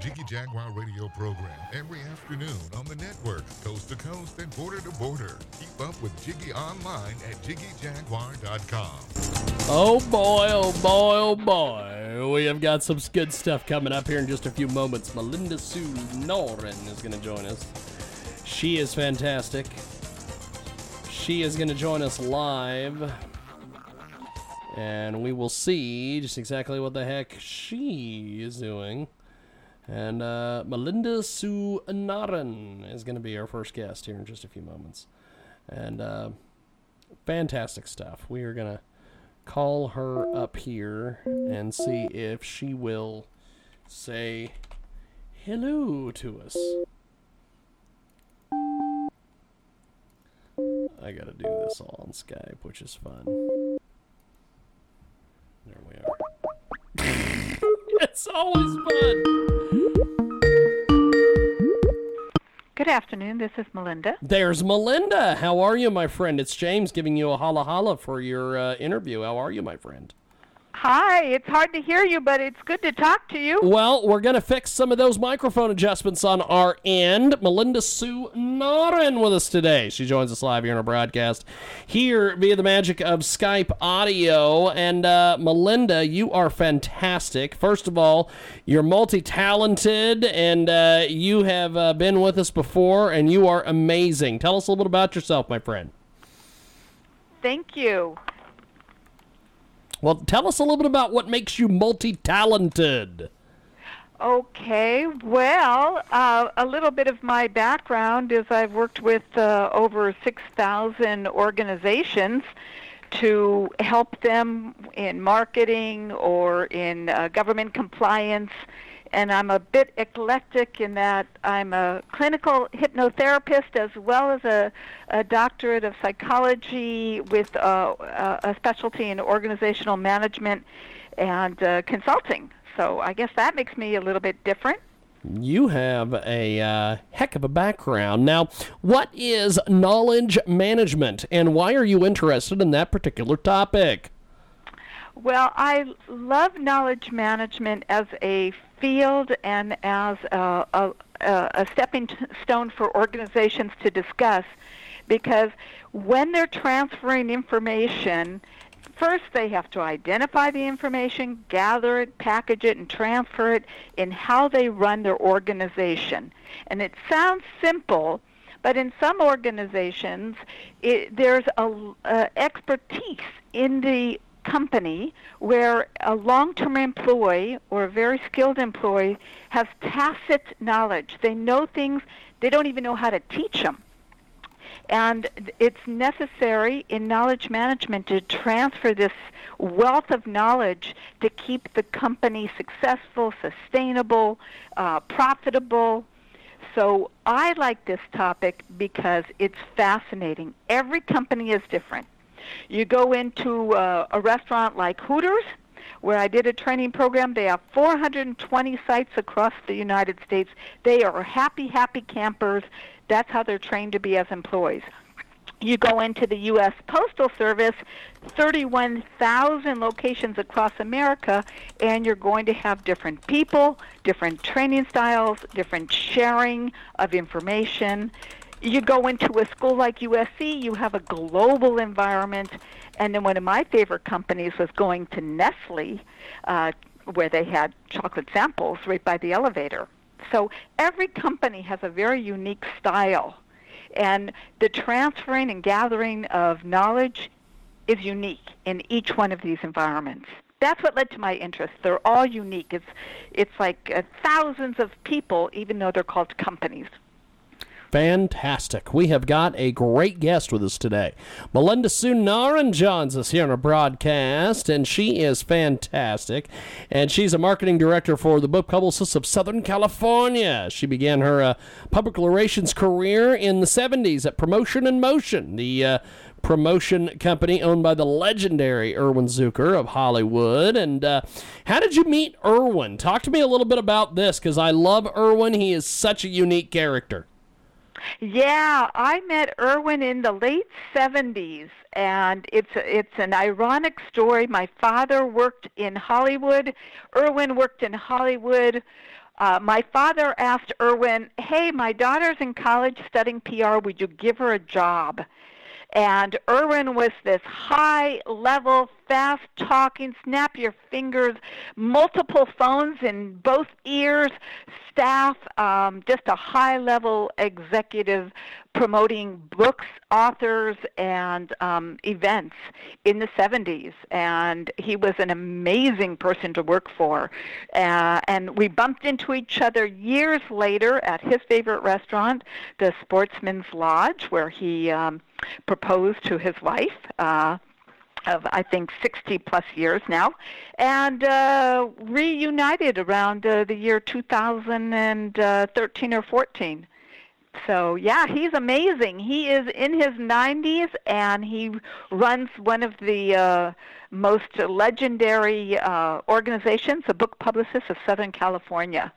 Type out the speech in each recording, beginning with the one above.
Jiggy Jaguar radio program every afternoon on the network, coast to coast and border to border. Keep up with Jiggy online at jiggyjaguar.com. Oh boy, oh boy, oh boy. We have got some good stuff coming up here in just a few moments. Melinda Sue Norin is going to join us. She is fantastic. She is going to join us live. And we will see just exactly what the heck she is doing. And uh, Melinda Sue is going to be our first guest here in just a few moments. And uh, fantastic stuff. We are going to call her up here and see if she will say hello to us. I gotta do this all on Skype, which is fun. There we are. it's always fun. Good afternoon. This is Melinda. There's Melinda. How are you, my friend? It's James giving you a holla holla for your uh, interview. How are you, my friend? Hi. It's hard to hear you, but it's good to talk to you. Well, we're going to fix some of those microphone adjustments on our end. Melinda Sue Norin with us today. She joins us live here in our broadcast here via the magic of Skype audio. And uh, Melinda, you are fantastic. First of all, you're multi talented and uh, you have uh, been with us before, and you are amazing. Tell us a little bit about yourself, my friend. Thank you. Well, tell us a little bit about what makes you multi talented. Okay. Well, uh, a little bit of my background is I've worked with uh, over 6,000 organizations to help them in marketing or in uh, government compliance. And I'm a bit eclectic in that I'm a clinical hypnotherapist as well as a, a doctorate of psychology with a specialty in organizational management and uh, consulting. So I guess that makes me a little bit different. You have a uh, heck of a background. Now, what is knowledge management and why are you interested in that particular topic? Well, I love knowledge management as a field and as a, a, a stepping stone for organizations to discuss because when they're transferring information, first they have to identify the information, gather it, package it, and transfer it in how they run their organization. And it sounds simple, but in some organizations, it, there's a, a expertise in the company where a long-term employee or a very skilled employee has tacit knowledge. They know things, they don't even know how to teach them. And it's necessary in knowledge management to transfer this wealth of knowledge to keep the company successful, sustainable, uh, profitable. So I like this topic because it's fascinating. Every company is different. You go into uh, a restaurant like Hooters, where I did a training program. They have 420 sites across the United States. They are happy, happy campers. That's how they're trained to be as employees. You go into the U.S. Postal Service, 31,000 locations across America, and you're going to have different people, different training styles, different sharing of information you go into a school like USC, you have a global environment. And then one of my favorite companies was going to Nestle, uh, where they had chocolate samples right by the elevator. So every company has a very unique style. And the transferring and gathering of knowledge is unique in each one of these environments. That's what led to my interest. They're all unique. It's, it's like uh, thousands of people, even though they're called companies. Fantastic. We have got a great guest with us today. Melinda Sue Norin joins us here on a broadcast, and she is fantastic. And she's a marketing director for the Book Publicists of Southern California. She began her uh, public relations career in the 70s at Promotion in Motion, the uh, promotion company owned by the legendary Irwin Zucker of Hollywood. And uh, how did you meet Irwin? Talk to me a little bit about this because I love Irwin. He is such a unique character. Yeah, I met Irwin in the late 70s and it's it's an ironic story. My father worked in Hollywood. Irwin worked in Hollywood. Uh, my father asked Irwin, "Hey, my daughter's in college studying PR. Would you give her a job?" And Irwin was this high level, fast talking, snap your fingers, multiple phones in both ears, staff, um, just a high level executive promoting books, authors, and um, events in the 70s. And he was an amazing person to work for. Uh, and we bumped into each other years later at his favorite restaurant, the Sportsman's Lodge, where he um, proposed to his wife. Uh, of I think 60 plus years now, and uh, reunited around uh, the year 2013 or 14. So yeah, he's amazing. He is in his 90s, and he runs one of the uh, most legendary uh, organizations, the Book Publicists of Southern California.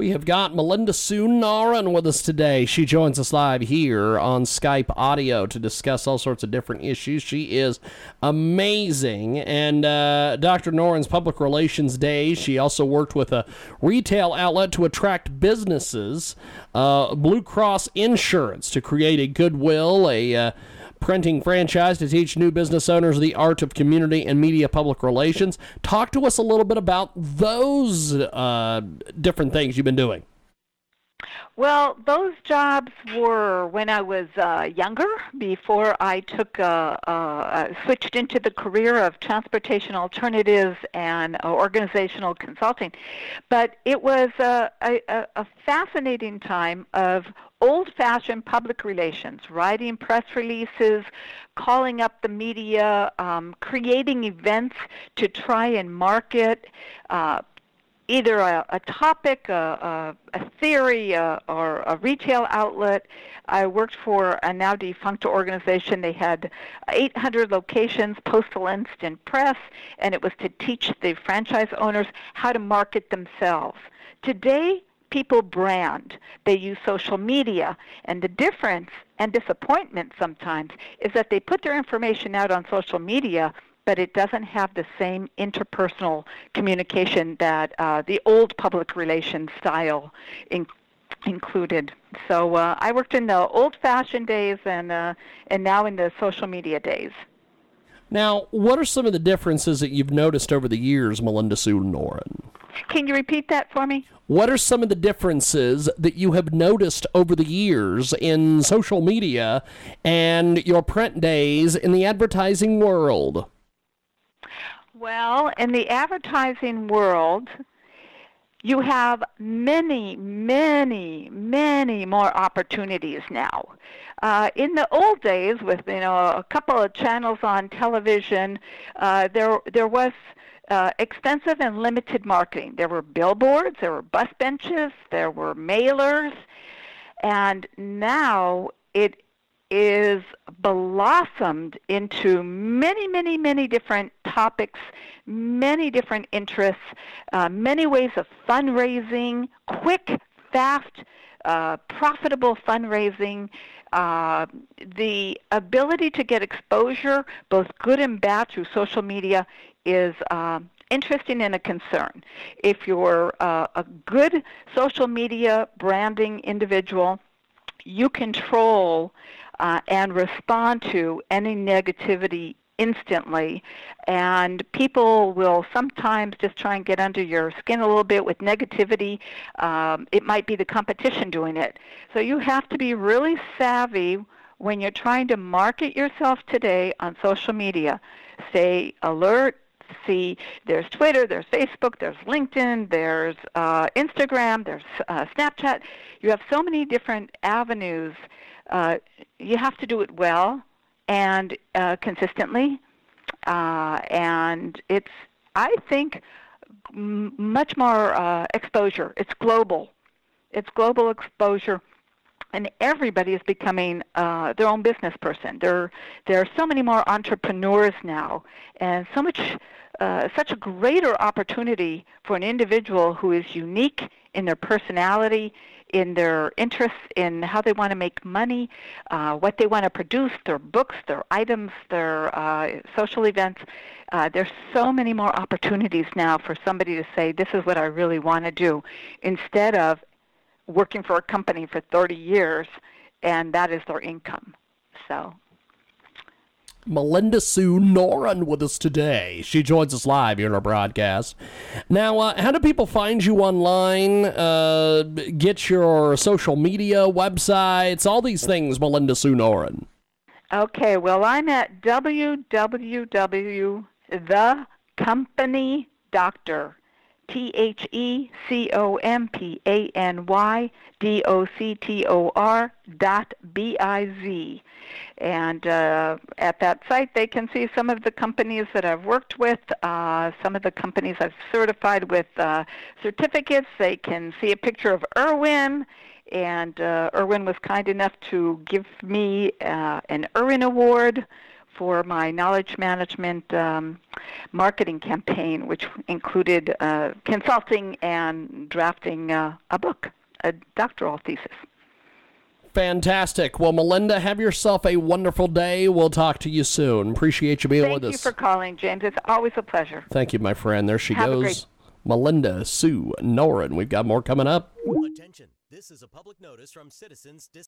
We have got Melinda Sue Norin with us today. She joins us live here on Skype audio to discuss all sorts of different issues. She is amazing. And uh, Dr. Naran's public relations days, she also worked with a retail outlet to attract businesses, uh, Blue Cross Insurance, to create a goodwill, a. Uh, printing franchise to teach new business owners the art of community and media public relations. Talk to us a little bit about those uh, different things you've been doing. Well, those jobs were when I was uh, younger, before I took uh, uh, switched into the career of transportation alternatives and uh, organizational consulting. But it was a, a, a fascinating time of old-fashioned public relations, writing press releases, calling up the media, um, creating events to try and market uh, either a, a topic, a, a, a theory, or a retail outlet. I worked for a now defunct organization. They had 800 locations, postal instant press, and it was to teach the franchise owners how to market themselves. Today, people brand. They use social media. And the difference and disappointment sometimes is that they put their information out on social media but it doesn't have the same interpersonal communication that uh, the old public relations style in- included. So uh, I worked in the old-fashioned days and uh, and now in the social media days. Now, what are some of the differences that you've noticed over the years, Melinda Sue Norin? Can you repeat that for me? What are some of the differences that you have noticed over the years in social media and your print days in the advertising world? Well, in the advertising world, you have many, many, many more opportunities now. Uh, in the old days, with you know a couple of channels on television, uh, there there was uh, extensive and limited marketing. There were billboards, there were bus benches, there were mailers, and now it is blossomed into many, many, many different topics, many different interests, uh, many ways of fundraising, quick, fast, uh, profitable fundraising, uh, the ability to get exposure, both good and bad, through social media is uh, interesting and a concern. If you're a good social media branding individual, you control uh, and respond to any negativity instantly. And people will sometimes just try and get under your skin a little bit with negativity. Um, it might be the competition doing it. So you have to be really savvy when you're trying to market yourself today on social media. Stay alert. See, there's Twitter, there's Facebook, there's LinkedIn, there's uh, Instagram, there's uh, Snapchat. You have so many different avenues uh, you have to do it well and uh, consistently, uh, and it's I think m- much more uh, exposure. It's global. It's global exposure, and everybody is becoming uh, their own business person. There, there are so many more entrepreneurs now, and so much, uh, such a greater opportunity for an individual who is unique in their personality, in their interests in how they want to make money, uh, what they want to produce, their books, their items, their uh, social events. Uh, there's so many more opportunities now for somebody to say, "This is what I really want to do," instead of working for a company for 30 years and that is their income. So Melinda Sue Norin with us today. She joins us live here in our broadcast. Now, uh, how do people find you online? Uh, get your social media websites, all these things, Melinda Sue Norin. Okay, well, I'm at www.thecompanydoctor, T H E C O M P A N Y D O C T O R dot B I Z. And uh, at that site, they can see some of the companies that I've worked with, uh, some of the companies I've certified with uh, certificates. They can see a picture of Irwin. And uh, Irwin was kind enough to give me uh, an Irwin Award for my knowledge management um, marketing campaign, which included uh, consulting and drafting uh, a book, a doctoral thesis. Fantastic. Well, Melinda, have yourself a wonderful day. We'll talk to you soon. Appreciate you being Thank with us. Thank you for calling, James. It's always a pleasure. Thank you, my friend. There she have goes. Great- Melinda Sue Norin. We've got more coming up. Attention. This is a public notice from Citizens